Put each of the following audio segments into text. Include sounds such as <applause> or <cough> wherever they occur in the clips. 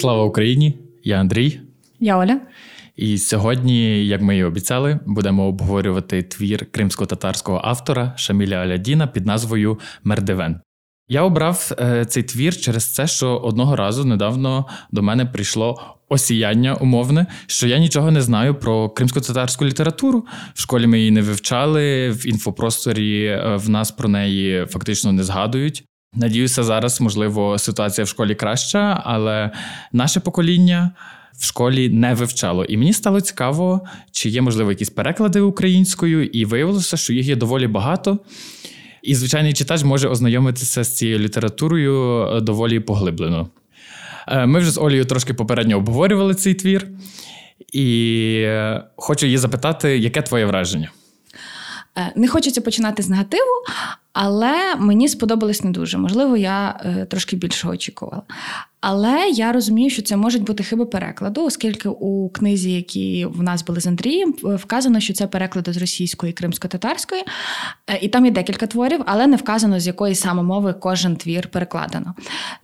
Слава Україні! Я Андрій. Я Оля. І сьогодні, як ми і обіцяли, будемо обговорювати твір кримсько-татарського автора Шаміля Алядіна під назвою Мердевен. Я обрав е, цей твір через те, що одного разу недавно до мене прийшло осіяння умовне, що я нічого не знаю про кримсько-татарську літературу. В школі ми її не вивчали, в інфопросторі е, в нас про неї фактично не згадують. Надіюся, зараз, можливо, ситуація в школі краща, але наше покоління в школі не вивчало. І мені стало цікаво, чи є, можливо, якісь переклади українською, і виявилося, що їх є доволі багато. І звичайний читач може ознайомитися з цією літературою е, доволі поглиблено. Е, ми вже з Олею трошки попередньо обговорювали цей твір, і е, хочу її запитати, яке твоє враження? Не хочеться починати з негативу, але мені сподобалось не дуже. Можливо, я е, трошки більше очікувала. Але я розумію, що це можуть бути хиби перекладу, оскільки у книзі, які в нас були з Андрієм, вказано, що це переклади з російської кримсько-татарської, е, і там є декілька творів, але не вказано, з якої саме мови кожен твір перекладено.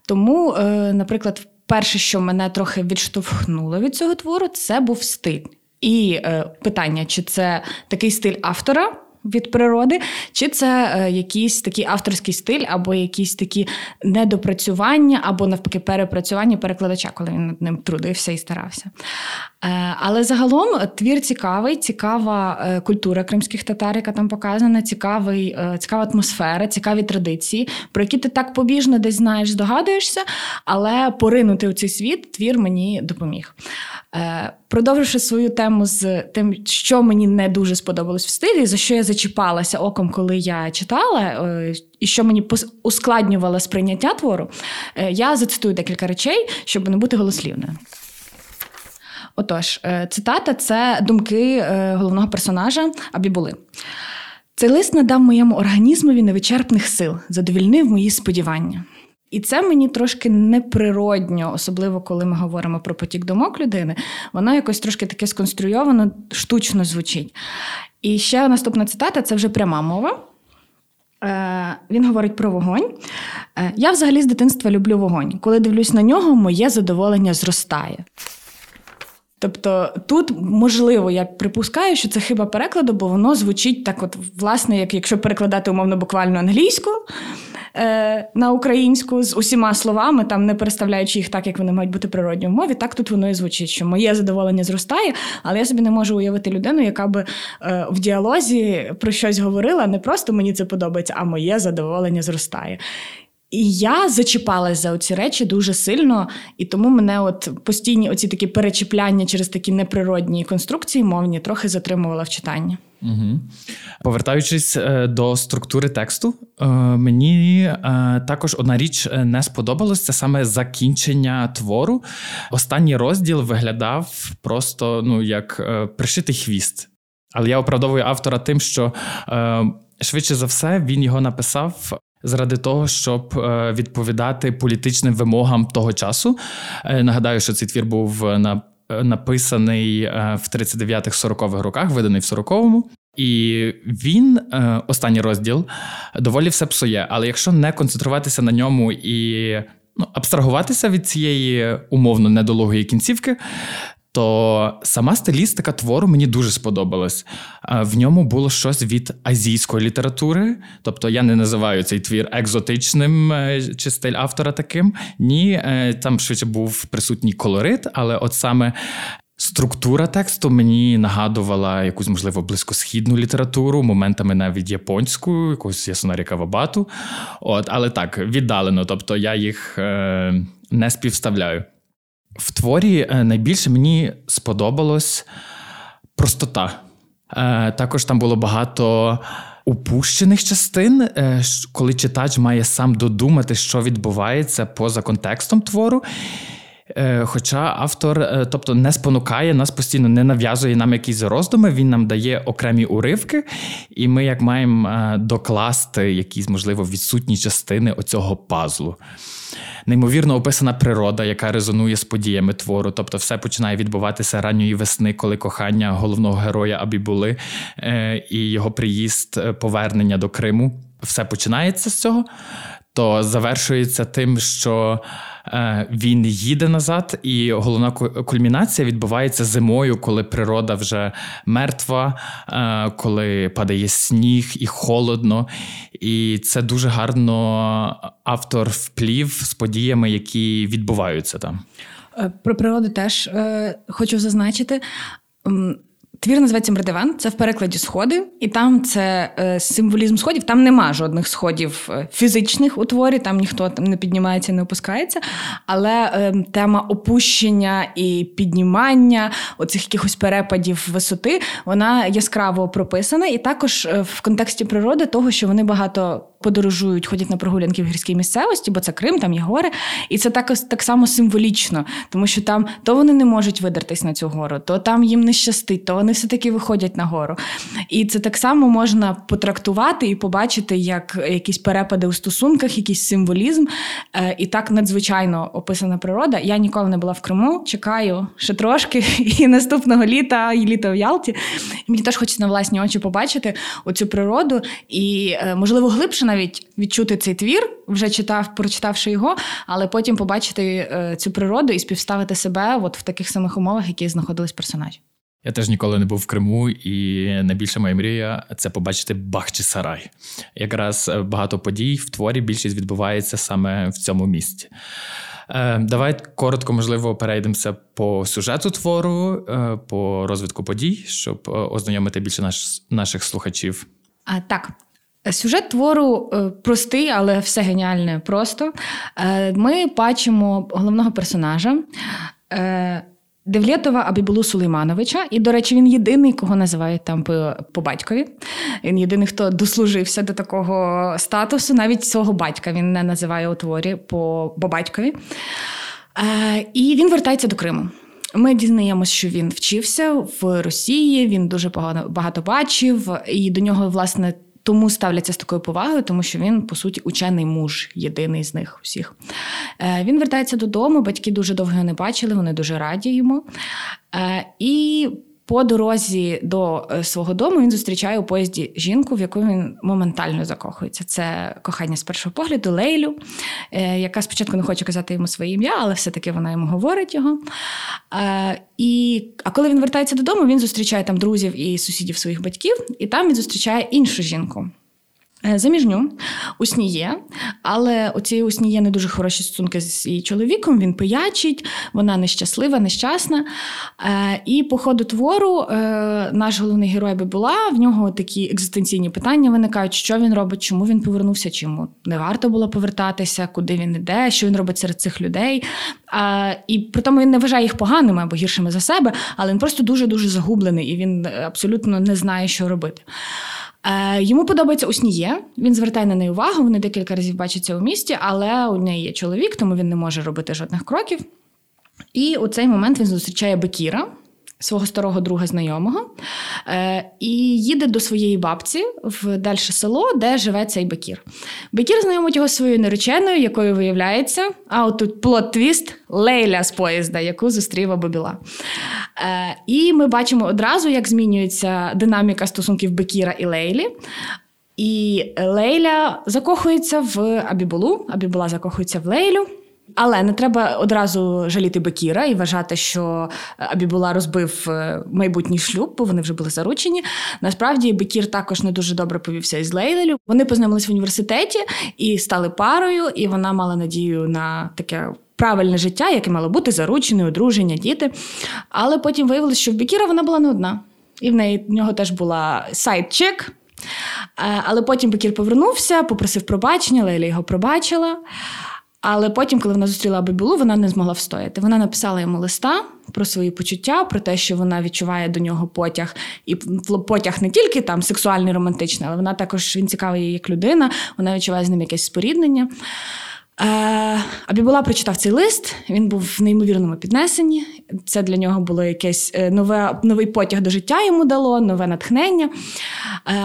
Тому, е, наприклад, перше, що мене трохи відштовхнуло від цього твору, це був стиль. І е, питання, чи це такий стиль автора від природи, чи це е, якийсь такий авторський стиль, або якісь такі недопрацювання, або навпаки перепрацювання перекладача, коли він над ним трудився і старався. Е, але загалом твір цікавий, цікава е, культура кримських татар, яка там показана, цікавий, цікава атмосфера, цікаві традиції, про які ти так побіжно десь знаєш, здогадуєшся, але поринути у цей світ твір мені допоміг. Продовживши свою тему з тим, що мені не дуже сподобалось в стилі, за що я зачіпалася оком, коли я читала, е, і що мені ускладнювало сприйняття твору, е, я зацитую декілька речей, щоб не бути голослівною. Отож, е, цитата це думки головного персонажа Абібули. Цей лист надав моєму організмові невичерпних сил, задовільнив мої сподівання. І це мені трошки неприродньо, особливо коли ми говоримо про потік думок людини. Воно якось трошки таке сконструйовано, штучно звучить. І ще наступна цитата це вже пряма мова. Е, Він говорить про вогонь. Е, Я взагалі з дитинства люблю вогонь. Коли дивлюсь на нього, моє задоволення зростає. Тобто тут, можливо, я припускаю, що це хиба перекладу, бо воно звучить так, от, власне, як якщо перекладати умовно буквально англійську е, на українську з усіма словами, там не переставляючи їх так, як вони мають бути природні в мові, так тут воно і звучить, що моє задоволення зростає, але я собі не можу уявити людину, яка би е, в діалозі про щось говорила, не просто мені це подобається, а моє задоволення зростає. І я зачіпалась за ці речі дуже сильно, і тому мене от постійні оці такі перечіпляння через такі неприродні конструкції мовні трохи затримувала в читанні. Угу. Повертаючись е, до структури тексту, е, мені е, також одна річ не сподобалась, це саме закінчення твору. Останній розділ виглядав просто ну як пришитий хвіст. Але я оправдовую автора тим, що швидше за все він його написав заради того, щоб відповідати політичним вимогам того часу. Нагадаю, що цей твір був на написаний е, в 39-40-х роках, виданий в 40-му. І він, е, останній розділ, доволі все псує. Але якщо не концентруватися на ньому і ну, абстрагуватися від цієї умовно недологої кінцівки, то сама стилістика твору мені дуже сподобалась. В ньому було щось від азійської літератури, тобто я не називаю цей твір екзотичним е, чи стиль автора таким. Ні, е, там швидше був присутній колорит, але от саме. Структура тексту мені нагадувала якусь, можливо, близькосхідну літературу, моментами навіть японську, якусь Ясунарі Кавабату. От, Але так, віддалено, тобто я їх е, не співставляю. В творі е, найбільше мені сподобалось простота. Е, також там було багато упущених частин, е, коли читач має сам додумати, що відбувається поза контекстом твору. Хоча автор, тобто, не спонукає нас постійно, не нав'язує нам якісь роздуми, він нам дає окремі уривки, і ми як маємо докласти якісь, можливо, відсутні частини оцього пазлу неймовірно описана природа, яка резонує з подіями твору. Тобто, все починає відбуватися ранньої весни, коли кохання головного героя Абібули е, і його приїзд, е, повернення до Криму. Все починається з цього. То завершується тим, що е, він їде назад, і головна кульмінація відбувається зимою, коли природа вже мертва, е, коли падає сніг і холодно. І це дуже гарно автор вплів з подіями, які відбуваються там. Е, про природу теж е, хочу зазначити. Твір називається Мредиван, це в перекладі сходи, і там це е, символізм сходів. Там нема жодних сходів е, фізичних у творі, там ніхто там не піднімається, не опускається. Але е, тема опущення і піднімання, оцих якихось перепадів висоти, вона яскраво прописана. І також е, в контексті природи, того, що вони багато подорожують, ходять на прогулянки в гірській місцевості, бо це Крим, там є гори. І це так так само символічно, тому що там то вони не можуть видертись на цю гору, то там їм не щастить, то вони все-таки виходять на гору. І це так само можна потрактувати і побачити, як якісь перепади у стосунках, якийсь символізм. Е, і так надзвичайно описана природа. Я ніколи не була в Криму, чекаю ще трошки, <laughs> і наступного літа, і літа в Ялті. Мені теж хочеться на власні очі побачити оцю природу і, е, можливо, глибше навіть відчути цей твір, вже читав, прочитавши його, але потім побачити е, цю природу і співставити себе от в таких самих умовах, які знаходились персонажі. Я теж ніколи не був в Криму, і найбільша моя мрія це побачити Бахчисарай. Якраз е, багато подій в творі більшість відбувається саме в цьому місці. Е, давай коротко, можливо, перейдемося по сюжету твору, по розвитку подій, щоб ознайомити більше наш, наших слухачів. А, Так, Сюжет твору е, простий, але все геніальне просто. Е, ми бачимо головного персонажа е, Девлєтова Абібулу Сулеймановича. І, до речі, він єдиний, кого називають там по, батькові. Він єдиний, хто дослужився до такого статусу. Навіть свого батька він не називає у творі по, батькові. І він вертається до Криму. Ми дізнаємося, що він вчився в Росії, він дуже багато бачив, і до нього, власне, тому ставляться з такою повагою, тому що він, по суті, учений муж, єдиний з них усіх. Е, він вертається додому, батьки дуже довго його не бачили, вони дуже раді йому. Е, і по дорозі до е, свого дому він зустрічає у поїзді жінку, в яку він моментально закохується. Це кохання з першого погляду, Лейлю, е, яка спочатку не хоче казати йому своє ім'я, але все-таки вона йому говорить його. Е, і, А коли він вертається додому, він зустрічає там друзів і сусідів своїх батьків, і там він зустрічає іншу жінку. Е, заміжню Усніє, але у цієї Усніє не дуже хороші стосунки з її чоловіком. Він пиячить, вона нещаслива, нещасна. Е, і по ходу твору е, наш головний герой би була, в нього такі екзистенційні питання виникають, що він робить, чому він повернувся, чому не варто було повертатися, куди він іде, що він робить серед цих людей. І при тому він не вважає їх поганими або гіршими за себе, але він просто дуже дуже загублений і він абсолютно не знає, що робити. Е, Йому подобається Усніє. Він звертає на неї увагу. Вони декілька разів бачаться у місті, але у неї є чоловік, тому він не може робити жодних кроків. І у цей момент він зустрічає Бекіра, свого старого друга знайомого, е, і їде до своєї бабці в дальше село, де живе цей Бекір. Бекір знайомить його своєю нареченою, якою виявляється, а от тут plot twist Лейля з поїзда, яку зустрів Абібула. Е, і ми бачимо одразу, як змінюється динаміка стосунків Бекіра і Лейлі. І Лейля закохується в Абібулу, Абібула закохується в Лейлю. Але не треба одразу жаліти Бекіра і вважати, що Абібула розбив е, майбутній шлюб, бо вони вже були заручені. Насправді Бекір також не дуже добре повівся із Лейлелю. Вони познайомились в університеті і стали парою, і вона мала надію на таке. Правильне життя, яке мало бути заручене, одруження, діти. Але потім виявилося, що в Бекіра вона була не одна. І в неї в нього теж була сайт-чек. Е, але потім Бекір повернувся, попросив пробачення, Лейля його пробачила. Але потім, коли вона зустріла Бабілу, вона не змогла встояти. Вона написала йому листа про свої почуття, про те, що вона відчуває до нього потяг, і потяг не тільки там сексуальний, романтичний, але вона також він цікавий як людина, вона відчуває з ним якесь споріднення. Е, Абібула прочитав цей лист, він був в неймовірному піднесенні. Це для нього було якесь е, нове, новий потяг до життя йому дало, нове натхнення. Е,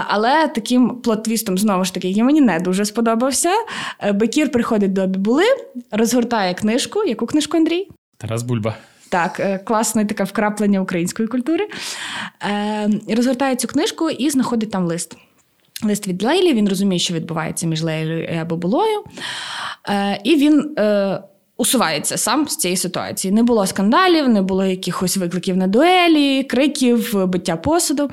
але таким плот-твістом, знову ж таки, який мені не дуже сподобався. Бекір приходить до Абібули, розгортає книжку. Яку книжку Андрій? Тарас Бульба. Так, класне таке вкраплення української культури. Розгортає цю книжку і знаходить там лист. лист від Лейлі, він розуміє, що відбувається між Лейлою і Абабулою. Е, І він. Е, Усувається сам з цієї ситуації. Не було скандалів, не було якихось викликів на дуелі, криків, биття посуду.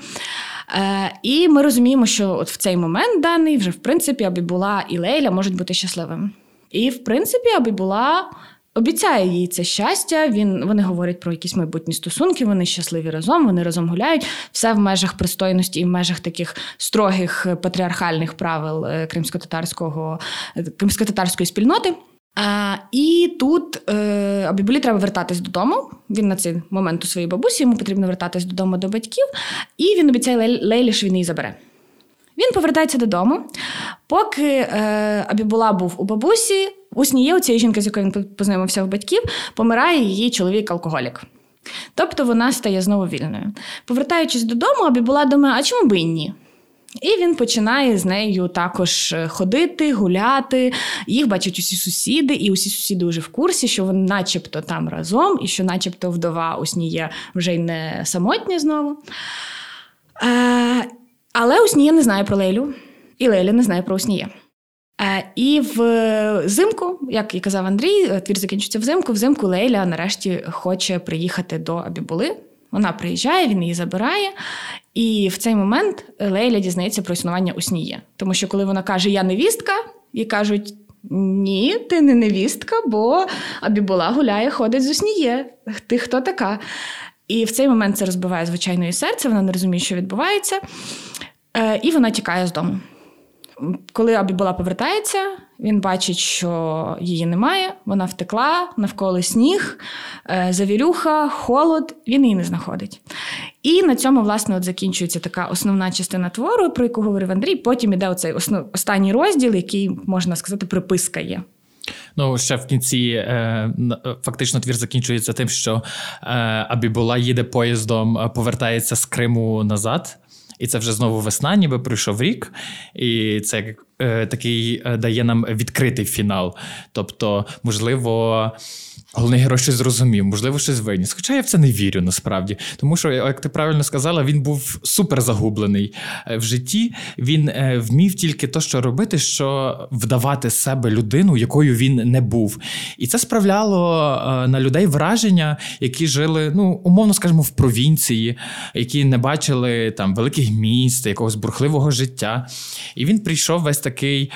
Е, І ми розуміємо, що от в цей момент даний вже в принципі Абібула і Лейля можуть бути щасливими. І в принципі, Абібула обіцяє їй це щастя. Він вони говорять про якісь майбутні стосунки. Вони щасливі разом, вони разом гуляють. Все в межах пристойності і в межах таких строгих патріархальних правил е, кримсько-татарського е, кримсько-татарської спільноти. А, І тут е, Абібулі треба вертатись додому. Він на цей момент у своїй бабусі, йому потрібно вертатись додому до батьків, і він обіцяє Лейлі, що він її забере. Він повертається додому. Поки е, Абібула був у бабусі, у сніє у цієї жінки, з якою він познайомився в батьків, помирає її чоловік-алкоголік. Тобто вона стає знову вільною. Повертаючись додому, Абібула думає, а чому би і ні? І він починає з нею також е, ходити, гуляти. Їх бачать усі сусіди, і усі сусіди вже в курсі, що вони начебто там разом, і що, начебто, вдова Усніє вже й не самотня знову. Е, Але Усніє не знає про Лейлю, і Лейля не знає про Усніє. Е, І взимку, як і казав Андрій, е, твір закінчується взимку. Взимку Лейля нарешті хоче приїхати до Абібули. Вона приїжджає, він її забирає. І в цей момент Лейля дізнається про існування Усніє. Тому що, коли вона каже Я невістка, їй кажуть. Ні, ти не невістка, бо Абібула гуляє, ходить з Усніє. Ти хто така? І в цей момент це розбиває звичайно її серце, вона не розуміє, що відбувається, е, і вона тікає з дому. Коли Абібула повертається, він бачить, що її немає, вона втекла, навколо сніг, е, завірюха, холод, він її не знаходить. І на цьому, власне, от закінчується така основна частина твору, про яку говорив Андрій. Потім іде оцей основ... останній розділ, який, можна сказати, приписка є. Ну, ще в кінці е, фактично твір закінчується тим, що е, Абібула їде поїздом, повертається з Криму назад. І це вже знову весна, ніби пройшов рік, і це е, такий е, дає нам відкритий фінал. Тобто, можливо. Головний герой щось зрозумів, можливо, щось виніс. Хоча я в це не вірю насправді. Тому що, як ти правильно сказала, він був супер загублений е, в житті. Він е, вмів тільки то, що робити, що вдавати з себе людину, якою він не був. І це справляло е, на людей враження, які жили, ну, умовно скажімо, в провінції, які не бачили там великих міст, якогось бурхливого життя. І він прийшов весь такий: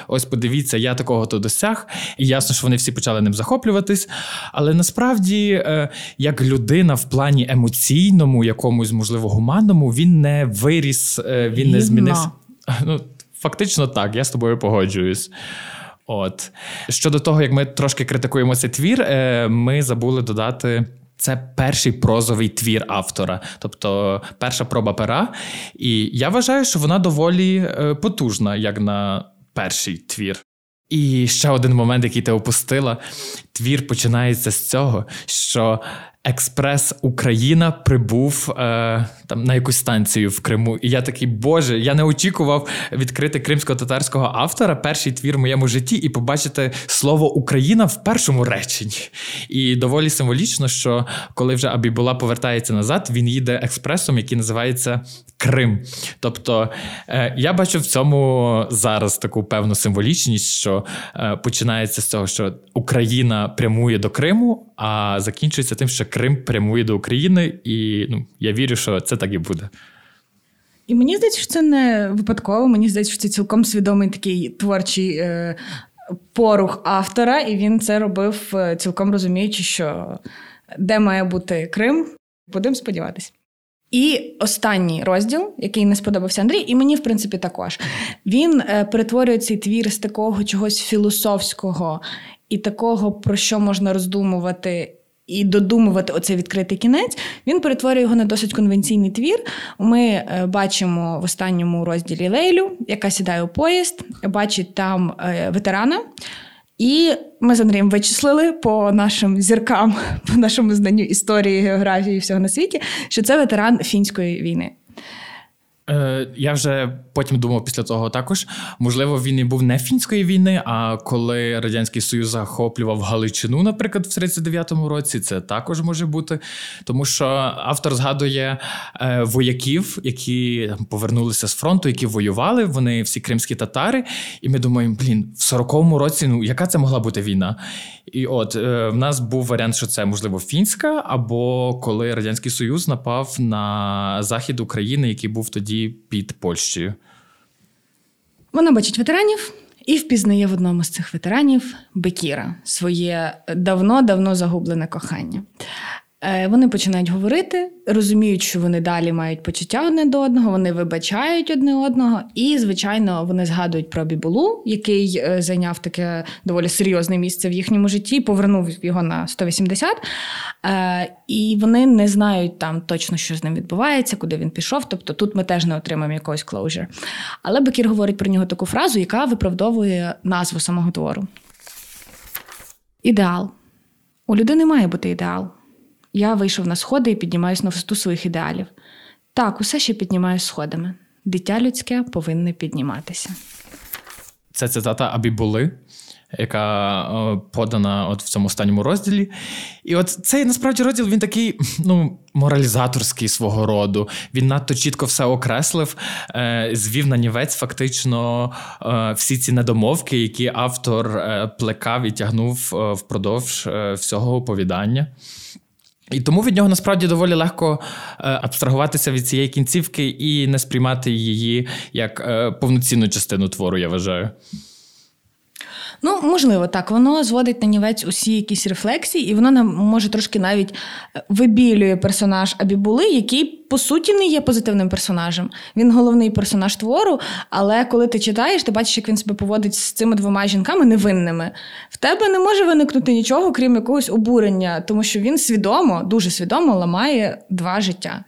ось, подивіться, я такого то досяг. І ясно, що вони всі почали ним захоплюватись. Але насправді, е, як людина в плані емоційному, якомусь, можливо, гуманному, він не виріс, е, він не змінився. <laughs> Ну, Фактично так, я з тобою погоджуюсь. От щодо того, як ми трошки критикуємо цей твір, е, ми забули додати. Це перший прозовий твір автора, тобто перша проба пера. І я вважаю, що вона доволі потужна, як на перший твір. І ще один момент, який ти опустила. Твір починається з цього, що Експрес Україна прибув е, там на якусь станцію в Криму. І я такий, Боже, я не очікував відкрити кримсько-татарського автора перший твір в моєму житті і побачити слово Україна в першому реченні. І доволі символічно, що коли вже Абібула повертається назад, він їде експресом, який називається Крим. Тобто е, я бачу в цьому зараз таку певну символічність, що е, починається з того, що Україна прямує до Криму, а закінчується тим, що Крим прямує до України, і ну, я вірю, що це так і буде. І мені здається, що це не випадково. Мені здається, що це цілком свідомий такий творчий е, порух автора, і він це робив е, цілком розуміючи, що де має бути Крим, будемо сподіватися. І останній розділ, який не сподобався Андрій, і мені, в принципі, також він е, перетворює цей твір з такого чогось філософського і такого, про що можна роздумувати. І додумувати оцей відкритий кінець, він перетворює його на досить конвенційний твір. Ми е, бачимо в останньому розділі Лейлю, яка сідає у поїзд, бачить там е, ветерана. І ми з Андрієм вичислили по нашим зіркам, <laughs> по нашому знанню історії, географії і всього на світі, що це ветеран фінської війни. Е, Я вже потім думав після того також. Можливо, він і був не фінської війни, а коли Радянський Союз захоплював Галичину, наприклад, в 39-му році, це також може бути. Тому що автор згадує е, вояків, які повернулися з фронту, які воювали, вони всі кримські татари. І ми думаємо, блін, в 40-му році, ну яка це могла бути війна? І от е, в нас був варіант, що це можливо фінська, або коли Радянський Союз напав на захід України, який був тоді під Польщею. Вона бачить ветеранів і впізнає в одному з цих ветеранів Бекіра, своє давно-давно загублене кохання. Е, вони починають говорити, розуміють, що вони далі мають почуття одне до одного, вони вибачають одне одного, і, звичайно, вони згадують про Бібулу, який е, зайняв таке доволі серйозне місце в їхньому житті, повернув його на 180. Е, і вони не знають там точно, що з ним відбувається, куди він пішов. Тобто тут ми теж не отримаємо якогось клоужер. Але Бекір говорить про нього таку фразу, яка виправдовує назву самого твору. Ідеал. У людини має бути ідеал. Я вийшов на сходи і піднімаюсь на висоту своїх ідеалів. Так, усе ще піднімаюсь сходами. Дитя людське повинне підніматися. Це цитата Абібули, яка подана от в цьому останньому розділі. І от цей насправді розділ він такий ну, моралізаторський свого роду. Він надто чітко все окреслив, е, звів на нівець фактично е, всі ці недомовки, які автор е, плекав і тягнув е, впродовж е, всього оповідання. І тому від нього насправді доволі легко е, абстрагуватися від цієї кінцівки і не сприймати її як е, повноцінну частину твору, я вважаю. Ну, можливо, так. Воно зводить на нівець усі якісь рефлексії, і воно нам може трошки навіть е, вибілює персонаж Абібули, який, по суті, не є позитивним персонажем. Він головний персонаж твору, але коли ти читаєш, ти бачиш, як він себе поводить з цими двома жінками невинними. В тебе не може виникнути нічого, крім якогось обурення, тому що він свідомо, дуже свідомо ламає два життя.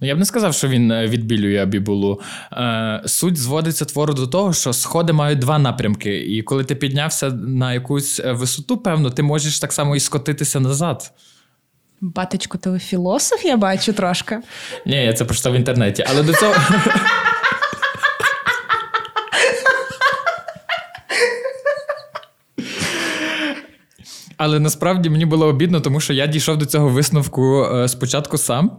Ну, я б не сказав, що він е, відбілює Абібулу. Е, Суть зводиться твору до того, що сходи мають два напрямки, і коли ти піднявся на якусь е, висоту, певно, ти можеш так само і скотитися назад. Батечко, ти філософ, я бачу трошки. Ні, я це прочитав в інтернеті, але до цього. Але насправді мені було обідно, тому що я дійшов до цього висновку спочатку сам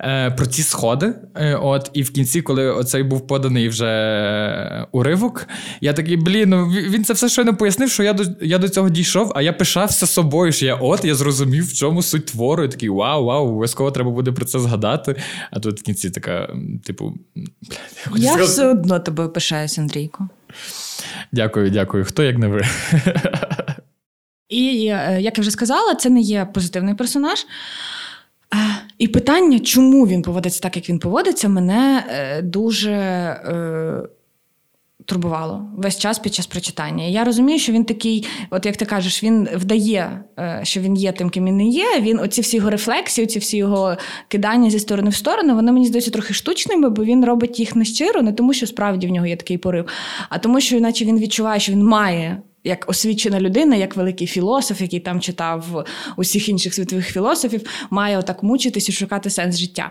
е, про ці сходи. Е, от, І в кінці, коли оцей був поданий вже уривок, я такий, блін, ну він це все щойно пояснив, що я до я до цього дійшов, а я пишався собою. що Я от я зрозумів, в чому суть твору. І такий вау, вау, обов'язково треба буде про це згадати. А тут в кінці така, типу, блядь, я все одно тобою пишаюсь, Андрійко. Дякую, дякую. Хто як не ви? І е, як я вже сказала, це не є позитивний персонаж. Е, і питання, чому він поводиться так, як він поводиться, мене е, дуже турбувало весь час під час прочитання. я розумію, що він такий, от як ти кажеш, він вдає, що він є тим, ким він не є. Він оці всі його рефлексії, оці всі його кидання зі сторони в сторону, вони мені здаються трохи штучними, бо він робить їх нещиро, не тому, що справді в нього є такий порив, а тому, що наче він відчуває, що він має як освічена людина, як великий філософ, який там читав усіх інших світових філософів, має отак мучитись і шукати сенс життя.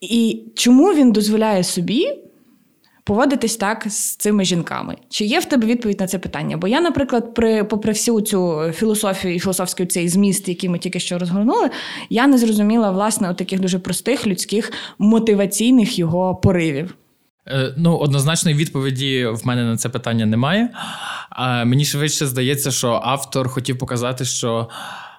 І чому він дозволяє собі поводитись так з цими жінками? Чи є в тебе відповідь на це питання? Бо я, наприклад, при, попри всю цю філософію і філософський цей зміст, який ми тільки що розгорнули, я не зрозуміла власне таких дуже простих людських мотиваційних його поривів. Е, ну, однозначної відповіді в мене на це питання немає. А Мені швидше здається, що автор хотів показати, що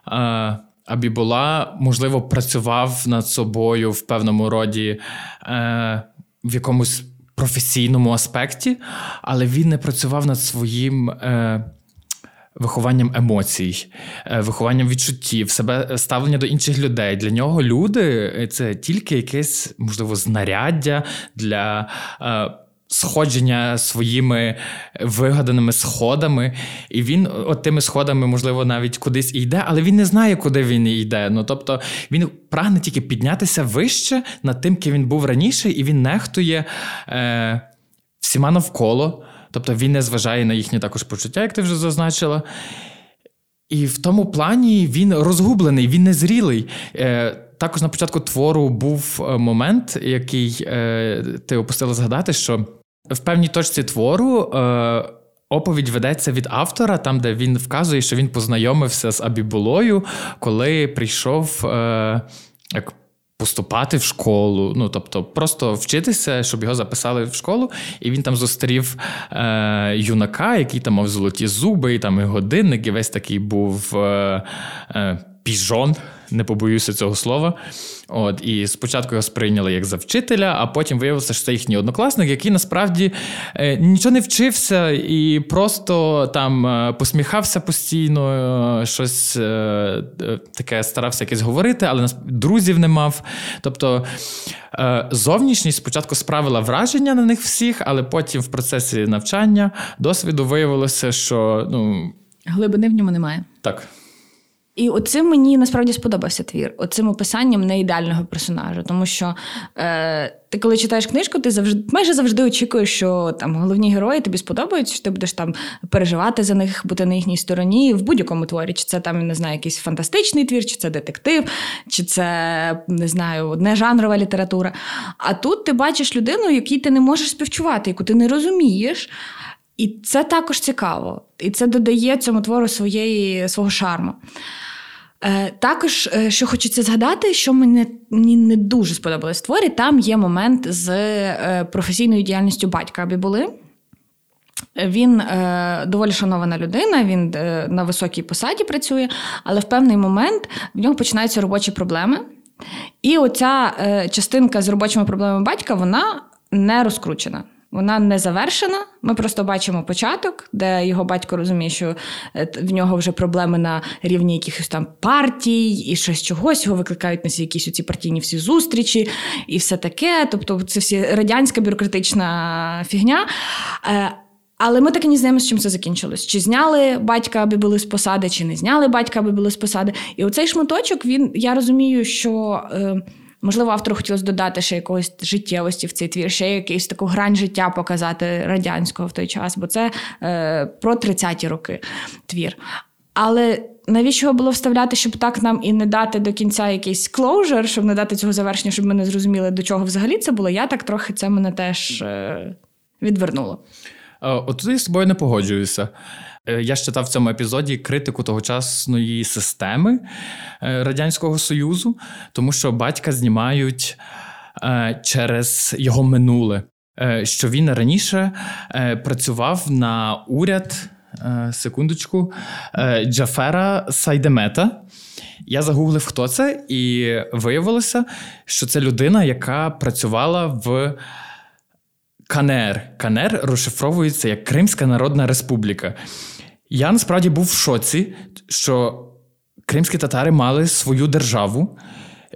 е, Абібула, можливо, працював над собою в певному роді е, в якомусь професійному аспекті, але він не працював над своїм вихованням емоцій, е, вихованням відчуттів, себе ставлення до інших людей. Для нього люди е, це тільки якесь, можливо, знаряддя для. Е, сходження своїми вигаданими сходами, і він от тими сходами, можливо, навіть кудись йде, але він не знає, куди він йде. Ну тобто він прагне тільки піднятися вище над тим, ким він був раніше, і він нехтує е, всіма навколо. Тобто він не зважає на їхні також почуття, як ти вже зазначила. І в тому плані він розгублений, він незрілий. Е, також на початку твору був момент, який ти опустила згадати, що в певній точці твору. Оповідь ведеться від автора, там, де він вказує, що він познайомився з Абібулою, коли прийшов е, як поступати в школу. Ну, тобто, просто вчитися, щоб його записали в школу, і він там зустрів е, юнака, який там мав золоті зуби, і там і годинник, і весь такий був е, е, піжон не побоюся цього слова. От, І спочатку його сприйняли як за вчителя, а потім виявилося, що це їхній однокласник, який насправді е, нічого не вчився і просто там е, посміхався постійно, е, щось е, е, таке старався якесь говорити, але друзів не мав. Тобто е, зовнішність спочатку справила враження на них всіх, але потім в процесі навчання досвіду виявилося, що ну. Глибини в ньому немає. Так. І оцим мені насправді сподобався твір, оцим описанням не ідеального персонажа. Тому що е, ти, коли читаєш книжку, ти завжди майже завжди очікуєш, що там головні герої тобі сподобаються, що ти будеш там переживати за них, бути на їхній стороні в будь-якому творі. Чи це там не знаю, якийсь фантастичний твір, чи це детектив, чи це не знаю, одне жанрова література. А тут ти бачиш людину, якій ти не можеш співчувати, яку ти не розумієш. І це також цікаво. І це додає цьому твору своєї, свого шарму. Е, Також, е, що хочеться згадати, що мені, не дуже сподобалось в творі, там є момент з е, професійною діяльністю батька Абібули. Він е, доволі шанована людина, він е, на високій посаді працює, але в певний момент в нього починаються робочі проблеми. І оця е, частинка з робочими проблемами батька вона не розкручена. Вона не завершена. Ми просто бачимо початок, де його батько розуміє, що е, в нього вже проблеми на рівні якихось там партій і щось чогось. Його викликають на якісь оці партійні всі зустрічі і все таке. Тобто, це всі радянська бюрократична фігня. Е, але ми так і не знаємо, з чим це закінчилось. Чи зняли батька, аби були з посади, чи не зняли батька, аби були з посади. І оцей шматочок, він я розумію, що. Е, Можливо, автору хотілося додати ще якоїсь життєвості в цей твір, ще якусь таку грань життя показати радянського в той час, бо це е, про 30-ті роки твір. Але навіщо його було вставляти, щоб так нам і не дати до кінця якийсь клоужер, щоб не дати цього завершення, щоб ми не зрозуміли, до чого взагалі це було? Я так трохи це мене теж е, відвернуло. От я з тобою не погоджуюся. Е, я читав в цьому епізоді критику тогочасної системи е, Радянського Союзу, тому що батька знімають е, через його минуле, що він раніше працював на уряд. Секундочку, Джафера Сайдемета. Я загуглив, хто це, і виявилося, що це людина, яка працювала в КНР. КНР розшифровується як Кримська Народна Республіка. Я насправді був в шоці, що кримські татари мали свою державу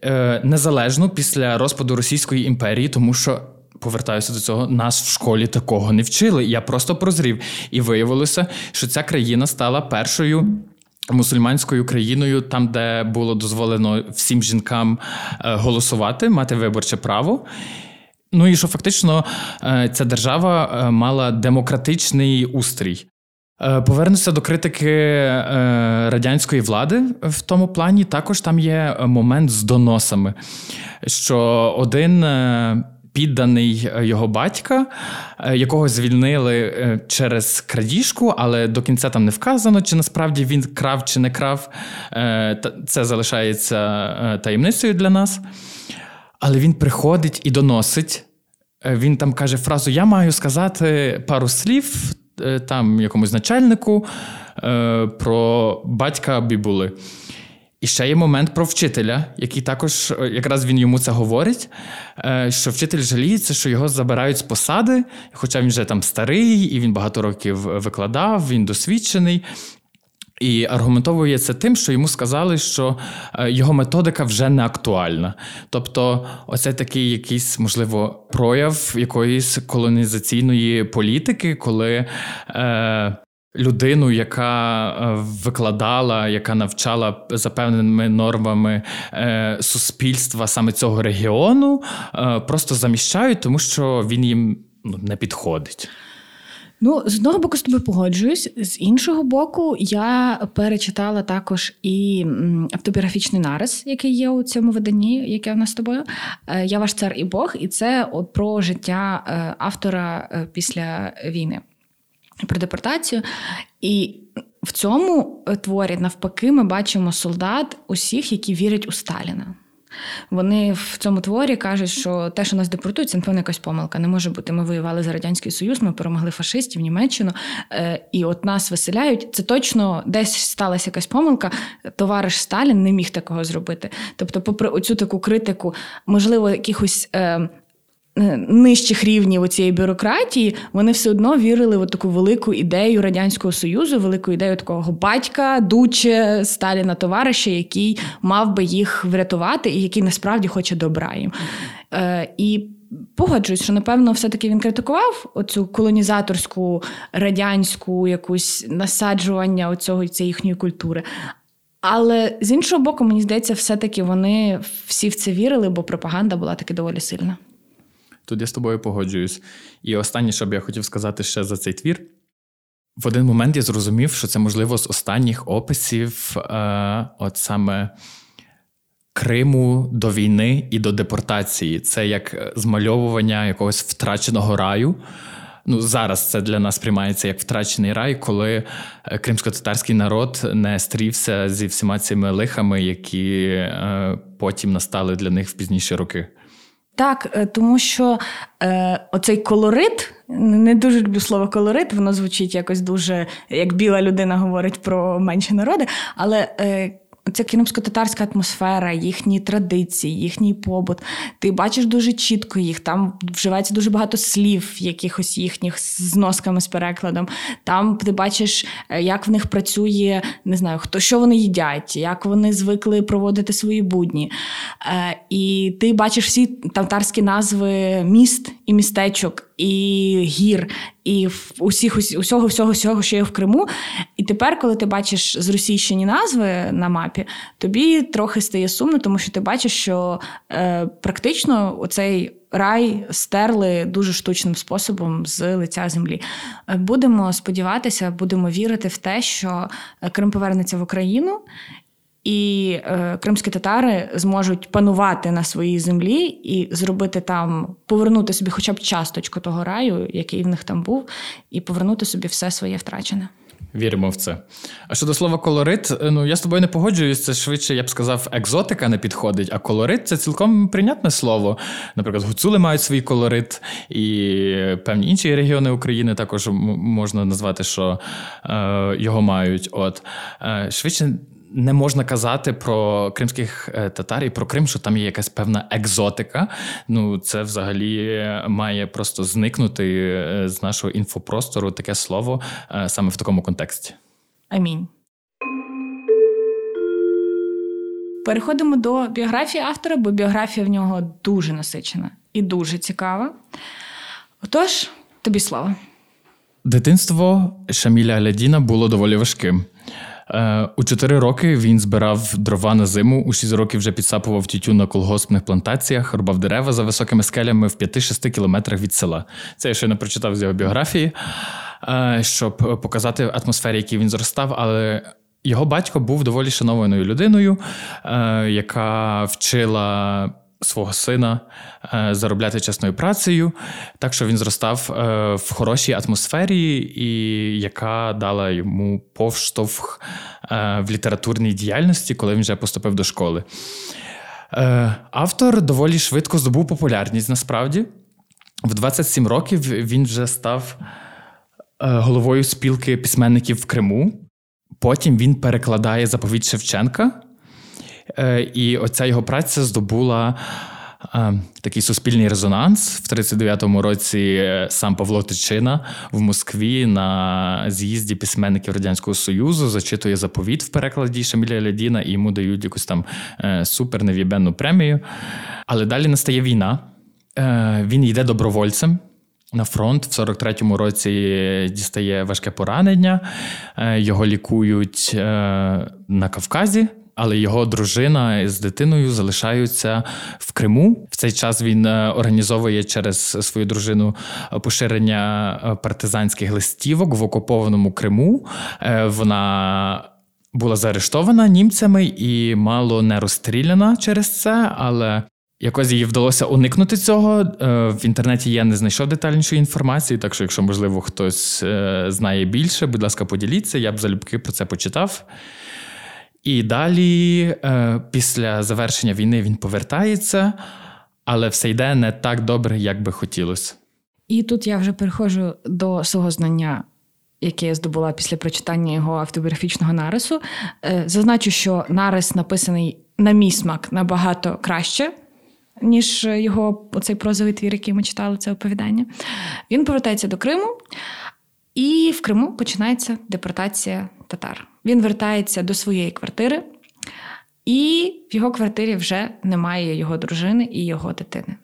е, незалежну після розпаду Російської імперії, тому що. Повертаюся до цього, нас в школі такого не вчили. Я просто прозрів. І виявилося, що ця країна стала першою мусульманською країною, там, де було дозволено всім жінкам е, голосувати, мати виборче право. Ну і що фактично е, ця держава е, мала демократичний устрій. Е, повернуся до критики радянської влади в тому плані. Також там є момент з доносами, що один підданий його батька, якого звільнили через крадіжку, але до кінця там не вказано, чи насправді він крав чи не крав. Це залишається таємницею для нас. Але він приходить і доносить. Е, він там каже фразу: Я маю сказати пару слів е, там якомусь начальнику е, про батька Бібули. І ще є момент про вчителя, який також, якраз він йому це говорить, що вчитель жаліється, що його забирають з посади, хоча він вже там старий, і він багато років викладав, він досвідчений. І аргументовує це тим, що йому сказали, що е, його методика вже не актуальна. Тобто, оце такий якийсь, можливо, прояв якоїсь колонізаційної політики, коли е, людину, яка е, викладала, яка навчала за певними нормами е, суспільства саме цього регіону, е, просто заміщають, тому що він їм ну, не підходить. Ну, з одного боку, з тобою погоджуюсь, з іншого боку, я перечитала також і автобіографічний нарис, який є у цьому виданні, яке в нас з тобою. Е, я ваш цар і Бог, і це от про життя е, автора е, після війни, про депортацію. І в цьому творі, навпаки, ми бачимо солдат усіх, які вірять у Сталіна. Вони в цьому творі кажуть, що те, що нас депортують, це напевно якась помилка. Не може бути. Ми воювали за радянський союз, ми перемогли фашистів Німеччину, е, і от нас виселяють. Це точно десь сталася якась помилка. Товариш Сталін не міг такого зробити. Тобто, попри оцю таку критику, можливо, якихось е, нижчих рівнів цієї бюрократії, вони все одно вірили в таку велику ідею Радянського Союзу, велику ідею такого батька, дуче Сталіна, товариша, який мав би їх врятувати і який насправді хоче добра їм. Е, І погоджуюсь, що напевно, все-таки він критикував оцю колонізаторську радянську якусь насаджування оцього цієї їхньої культури. Але з іншого боку, мені здається, все-таки вони всі в це вірили, бо пропаганда була таки доволі сильна. Тут я з тобою погоджуюсь. І останнє, що б я хотів сказати ще за цей твір. В один момент я зрозумів, що це можливо з останніх описів, е, от саме Криму до війни і до депортації. Це як змальовування якогось втраченого раю. Ну, Зараз це для нас приймається як втрачений рай, коли е, кримсько-татарський народ не стрівся зі всіма цими лихами, які е, потім настали для них в пізніші роки. Так, е, тому що е, оцей колорит, не дуже люблю слово колорит, воно звучить якось дуже, як біла людина говорить про менші народи, але е, Ця кримсько-татарська атмосфера, їхні традиції, їхній побут. Ти бачиш дуже чітко їх. Там вживається дуже багато слів, якихось їхніх з носками, з перекладом. Там ти бачиш, е, як в них працює, не знаю, хто що вони їдять, як вони звикли проводити свої будні. Е, І ти бачиш всі татарські назви міст і містечок, і гір, і усіх усього, всього, всього, що є в Криму. І тепер, коли ти бачиш зросійщені назви на мапі, тобі трохи стає сумно, тому що ти бачиш, що е, практично оцей рай стерли дуже штучним способом з лиця землі. Е, будемо сподіватися, будемо вірити в те, що Крим повернеться в Україну і е, кримські татари зможуть панувати на своїй землі і зробити там, повернути собі хоча б часточку того раю, який в них там був, і повернути собі все своє втрачене. Віримо в це. А щодо слова колорит, е, ну я з тобою не погоджуюсь. Це швидше, я б сказав, екзотика не підходить, а колорит це цілком прийнятне слово. Наприклад, гуцули мають свій колорит, і певні інші регіони України також можна назвати, що е, його мають. От е, швидше не можна казати про кримських е, татар і про Крим, що там є якась певна екзотика. Ну, це взагалі має просто зникнути е, з нашого інфопростору таке слово е, саме в такому контексті. Амінь. Переходимо до біографії автора, бо біографія в нього дуже насичена і дуже цікава. Отож, тобі слово. Дитинство Шаміля Алядіна було доволі важким. Е, у чотири роки він збирав дрова на зиму. У шість років вже підсапував тютю на колгоспних плантаціях, рубав дерева за високими скелями в 5-6 кілометрах від села. Це я ще не прочитав з його біографії, е, щоб показати атмосфері, якій він зростав. Але його батько був доволі шанованою людиною, е, яка вчила свого сина е, заробляти чесною працею, так що він зростав е, в хорошій атмосфері, і яка дала йому повштовх е, в літературній діяльності, коли він вже поступив до школи. Автор доволі швидко здобув популярність насправді. В 27 років він вже став головою спілки письменників в Криму. Потім він перекладає заповідь Шевченка. Е, і оця його праця здобула. Е, такий суспільний резонанс в 39-му році е, сам Павло Тичина в Москві на з'їзді письменників Радянського Союзу зачитує заповіт в перекладі Шаміля Лядіна і йому дають якусь там супер нев'єбенну премію. Але далі настає війна. Він йде добровольцем. На фронт в 43-му році дістає важке поранення, його лікують на Кавказі але його дружина з дитиною залишаються в Криму. В цей час він е, організовує через свою дружину поширення партизанських листівок в окупованому Криму. Вона була заарештована німцями і мало не розстріляна через це, але якось їй вдалося уникнути цього. Е, в інтернеті я не знайшов детальнішої інформації, так що, якщо, можливо, хтось е, знає більше, будь ласка, поділіться, я б залюбки про це почитав. І далі, е, після завершення війни, він повертається, але все йде не так добре, як би хотілося. І тут я вже переходжу до свого знання яке я здобула після прочитання його автобіографічного нарису. Е, зазначу, що нарис написаний на мій смак набагато краще. Ніж його оцей прозовий твір, який ми читали, це оповідання. Він повертається до Криму, і в Криму починається депортація татар. Він вертається до своєї квартири, і в його квартирі вже немає його дружини і його дитини.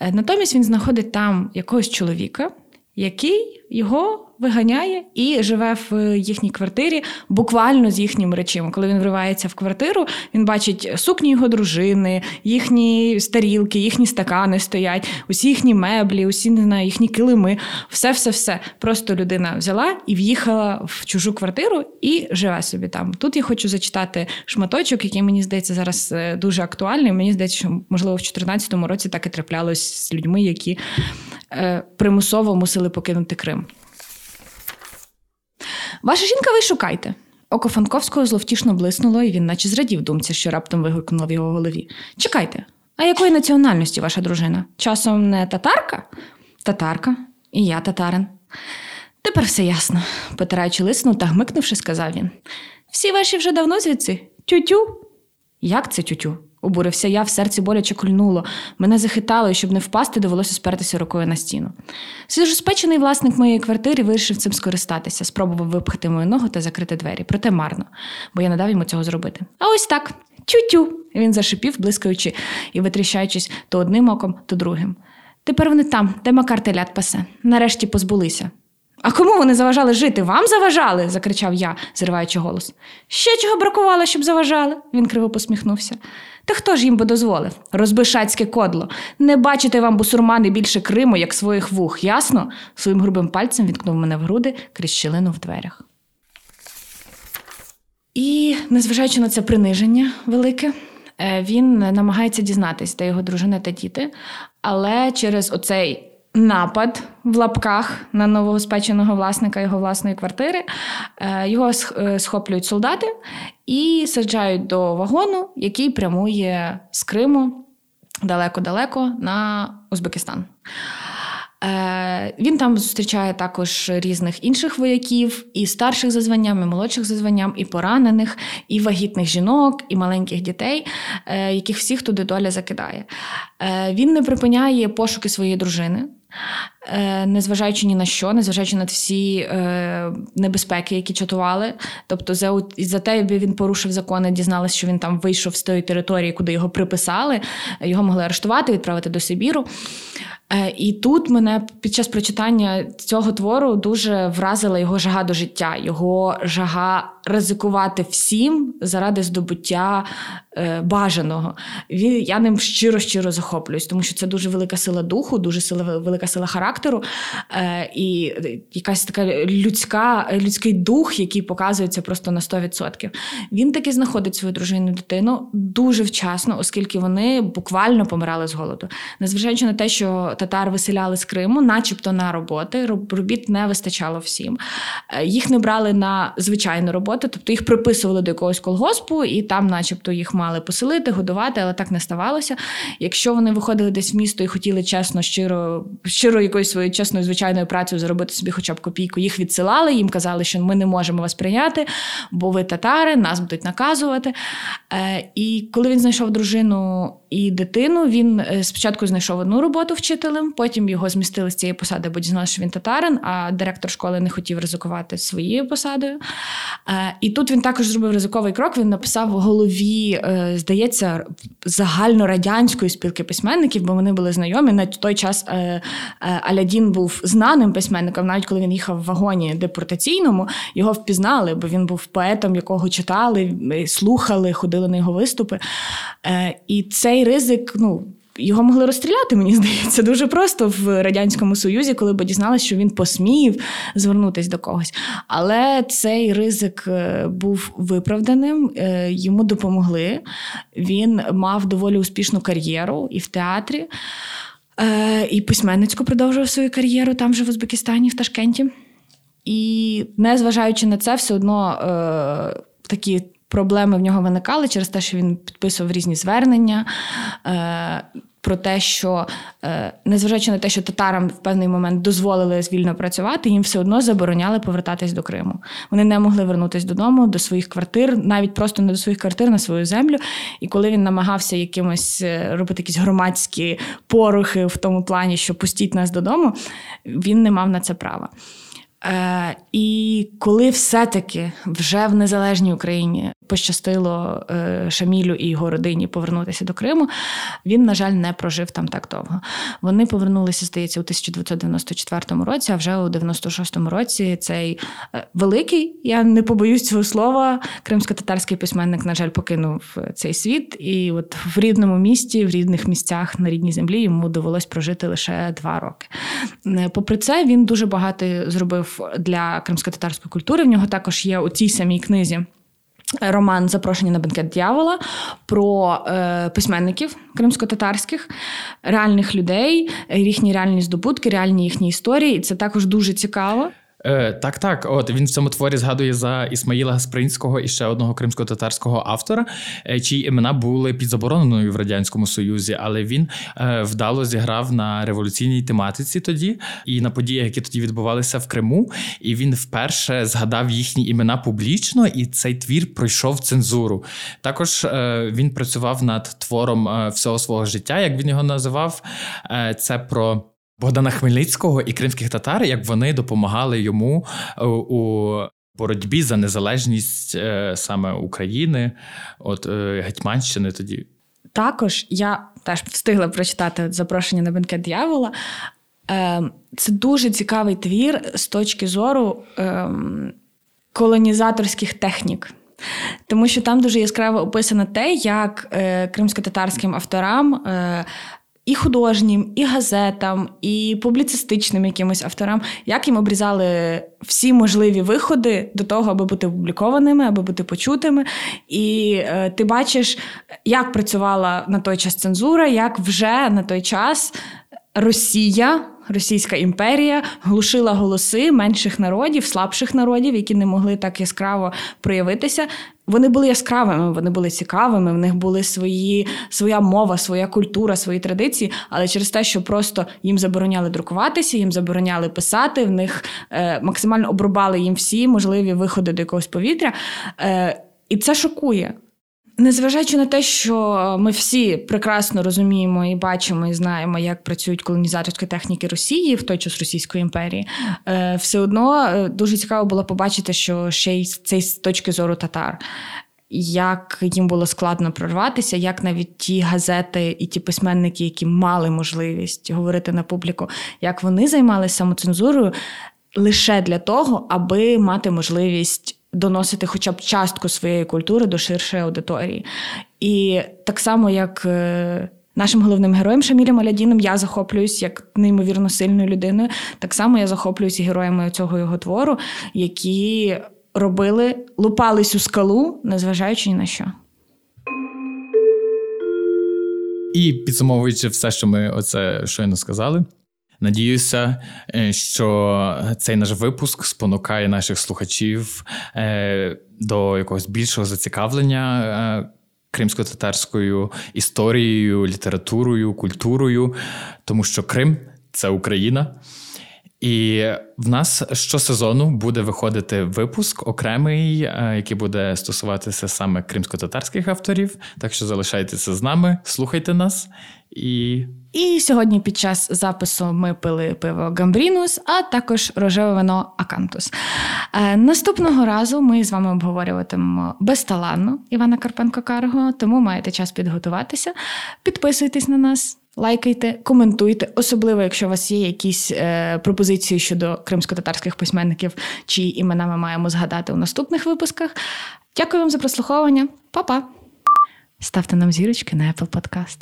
Е, натомість він знаходить там якогось чоловіка, який його виганяє і живе в їхній квартирі буквально з їхніми речами. Коли він вривається в квартиру, він бачить сукні його дружини, їхні старілки, їхні стакани стоять, усі їхні меблі, усі не знаю, їхні килими, все-все-все. Просто людина взяла і в'їхала в чужу квартиру і живе собі там. Тут я хочу зачитати шматочок, який мені здається зараз е, дуже актуальний. Мені здається, що можливо в 2014 році так і траплялось з людьми, які е, примусово мусили покинути Крим. Ваша жінка, ви шукайте. Око Фанковського зловтішно блиснуло, і він наче зрадів думці, що раптом вигукнуло в його голові. Чекайте, а якої національності ваша дружина? Часом не татарка? Татарка, і я татарин. Тепер все ясно, потираючи лисну та гмикнувши, сказав він. Всі ваші вже давно звідси? Тютю? Як це тютю? Обурився я, в серці боляче кульнуло. Мене захитало, і щоб не впасти, довелося спертися рукою на стіну. Свіжоспечений власник моєї квартири вирішив цим скористатися, спробував випхати мою ногу та закрити двері, проте марно, бо я не дав йому цього зробити. А ось так. Тю-тю. Він зашипів, блискаючи і витріщаючись то одним оком, то другим. Тепер вони там, де Макар телят пасе. Нарешті позбулися. А кому вони заважали жити? Вам заважали? закричав я, зриваючи голос. Ще чого бракувало, щоб заважали, він криво посміхнувся. Та хто ж їм би дозволив? Розбишацьке кодло. Не бачите вам, бусурмани, більше Криму, як своїх вух, ясно? Своїм грубим пальцем відкнув мене в груди крізь щілину в дверях. І, незважаючи на це приниження велике, е, він намагається дізнатись, де його дружина та діти, але через оцей напад в лапках на новоспеченого власника його власної квартири. Е, його е, схоплюють солдати і саджають до вагону, який прямує з Криму далеко-далеко на Узбекистан. Е, він там зустрічає також різних інших вояків, і старших за званням, і молодших за званням, і поранених, і вагітних жінок, і маленьких дітей, яких всіх туди доля закидає. Він не припиняє пошуки своєї дружини. Е, незважаючи ні на що, незважаючи на всі е, небезпеки, які чатували. Тобто, за за те, якби він порушив закони, дізналися, що він там вийшов з тої території, куди його приписали, його могли арештувати, відправити до Сибіру. Е, і тут мене під час прочитання цього твору дуже вразила його жага до життя, його жага ризикувати всім заради здобуття е, бажаного. Я ним щиро-щиро захоплююсь, тому що це дуже велика сила духу, дуже сила, велика сила характеру е, і якась така людська, людський дух, який показується просто на 100%. Він таки знаходить свою дружину дитину дуже вчасно, оскільки вони буквально помирали з голоду. Незважаючи на те, що татар виселяли з Криму, начебто на роботи, робіт не вистачало всім. Е, їх не брали на звичайну роботу тобто їх приписували до якогось колгоспу, і там, начебто, їх мали поселити, годувати, але так не ставалося. Якщо вони виходили десь в місто і хотіли чесно, щиро, щиро якоюсь своєю чесною звичайною працею заробити собі хоча б копійку, їх відсилали, їм казали, що ми не можемо вас прийняти, бо ви татари, нас будуть наказувати. Е, і коли він знайшов дружину і дитину. Він е, спочатку знайшов одну роботу вчителем, потім його змістили з цієї посади, бо дізналися, що він татарин, а директор школи не хотів ризикувати своєю посадою. Е, і тут він також зробив ризиковий крок. Він написав в голові, е, здається, загальнорадянської спілки письменників, бо вони були знайомі. На той час Алядін був знаним письменником, навіть коли він їхав в вагоні депортаційному, його впізнали, бо він був поетом, якого читали, слухали, ходили на його виступи. І цей ризик, ну. Його могли розстріляти, мені здається, дуже просто в Радянському Союзі, коли б дізналися, що він посмів звернутися до когось. Але цей ризик е, був виправданим, е, йому допомогли. Він мав доволі успішну кар'єру і в театрі, е, і письменницьку продовжував свою кар'єру там же в Узбекистані, в Ташкенті. І незважаючи на це, все одно такі проблеми в нього виникали через те, що він підписував різні звернення. Е, про те, що е, незважаючи на те, що татарам в певний момент дозволили вільно працювати, їм все одно забороняли повертатись до Криму. Вони не могли вернутися додому, до своїх квартир, навіть просто не до своїх квартир на свою землю. І коли він намагався якимось е, робити якісь громадські порухи в тому плані, що пустіть нас додому, він не мав на це права. Е, І коли все-таки вже в незалежній Україні пощастило е, Шамілю і його родині повернутися до Криму, він, на жаль, не прожив там так довго. Вони повернулися, здається, у 1994 році, а вже у 96-му році цей е, великий, я не побоюсь цього слова, кримсько-татарський письменник, на жаль, покинув цей світ. І от в рідному місті, в рідних місцях на рідній землі йому довелось прожити лише два роки. Е, попри це, він дуже багато зробив для кримсько-татарської культури. В нього також є у цій самій книзі. Роман Запрошення на бенкет дьявола про е, письменників кримсько-татарських, реальних людей, їхні реальні здобутки, реальні їхні історії. І це також дуже цікаво. Е, Так, так. От він в цьому творі згадує за Ісмаїла Гаспринського і ще одного кримсько-татарського автора, е, чиї імена були під забороненою в радянському союзі, але він е, вдало зіграв на революційній тематиці тоді і на подіях, які тоді відбувалися в Криму. І він вперше згадав їхні імена публічно, і цей твір пройшов цензуру. Також е, він працював над твором е, всього свого життя, як він його називав. Е, це про. Богдана Хмельницького і кримських татар, як вони допомагали йому е, у боротьбі за незалежність е, саме України, от е, Гетьманщини тоді. Також я теж встигла прочитати запрошення на бенкет дьявола. Це дуже цікавий твір з точки зору колонізаторських технік. Тому що там дуже яскраво описано те, як кримсько-татарським авторам і художнім, і газетам, і публіцистичним якимось авторам, як їм обрізали всі можливі виходи до того, аби бути опублікованими, аби бути почутими. І е, ти бачиш, як працювала на той час цензура, як вже на той час Росія. Російська імперія глушила голоси менших народів, слабших народів, які не могли так яскраво проявитися. Вони були яскравими, вони були цікавими. В них були свої своя мова, своя культура, свої традиції. Але через те, що просто їм забороняли друкуватися, їм забороняли писати, в них е, максимально обрубали їм всі можливі виходи до якогось повітря. Е, І це шокує. Незважаючи на те, що ми всі прекрасно розуміємо і бачимо, і знаємо, як працюють колонізаторські техніки Росії в той час Російської імперії, е, все одно е, дуже цікаво було побачити, що ще й це з точки зору татар. Як їм було складно прорватися, як навіть ті газети і ті письменники, які мали можливість говорити на публіку, як вони займалися самоцензурою лише для того, аби мати можливість доносити хоча б частку своєї культури до ширшої аудиторії. І так само, як е, нашим головним героєм Шамілем Алядіном, я захоплююсь як неймовірно сильною людиною. Так само я захоплююсь і героями цього його твору, які робили, лупались у скалу, незважаючи ні на що. І підсумовуючи все, що ми оце щойно сказали, Надіюся, е, що цей наш випуск спонукає наших слухачів е, до якогось більшого зацікавлення е, кримсько-татарською історією, літературою, культурою, тому що Крим це Україна. І в нас щосезону буде виходити випуск окремий, е, який буде стосуватися саме кримсько-татарських авторів. Так що залишайтеся з нами, слухайте нас і. І сьогодні під час запису ми пили пиво Гамбрінус, а також рожеве вино Акантус. Е, наступного разу ми з вами обговорюватимемо безталанно Івана Карпенко Карго, тому маєте час підготуватися. Підписуйтесь на нас. Лайкайте, коментуйте, особливо, якщо у вас є якісь е, пропозиції щодо кримсько-татарських письменників, чиї імена ми маємо згадати у наступних випусках. Дякую вам за прослуховування. Па-па! Ставте нам зірочки на Apple Podcast.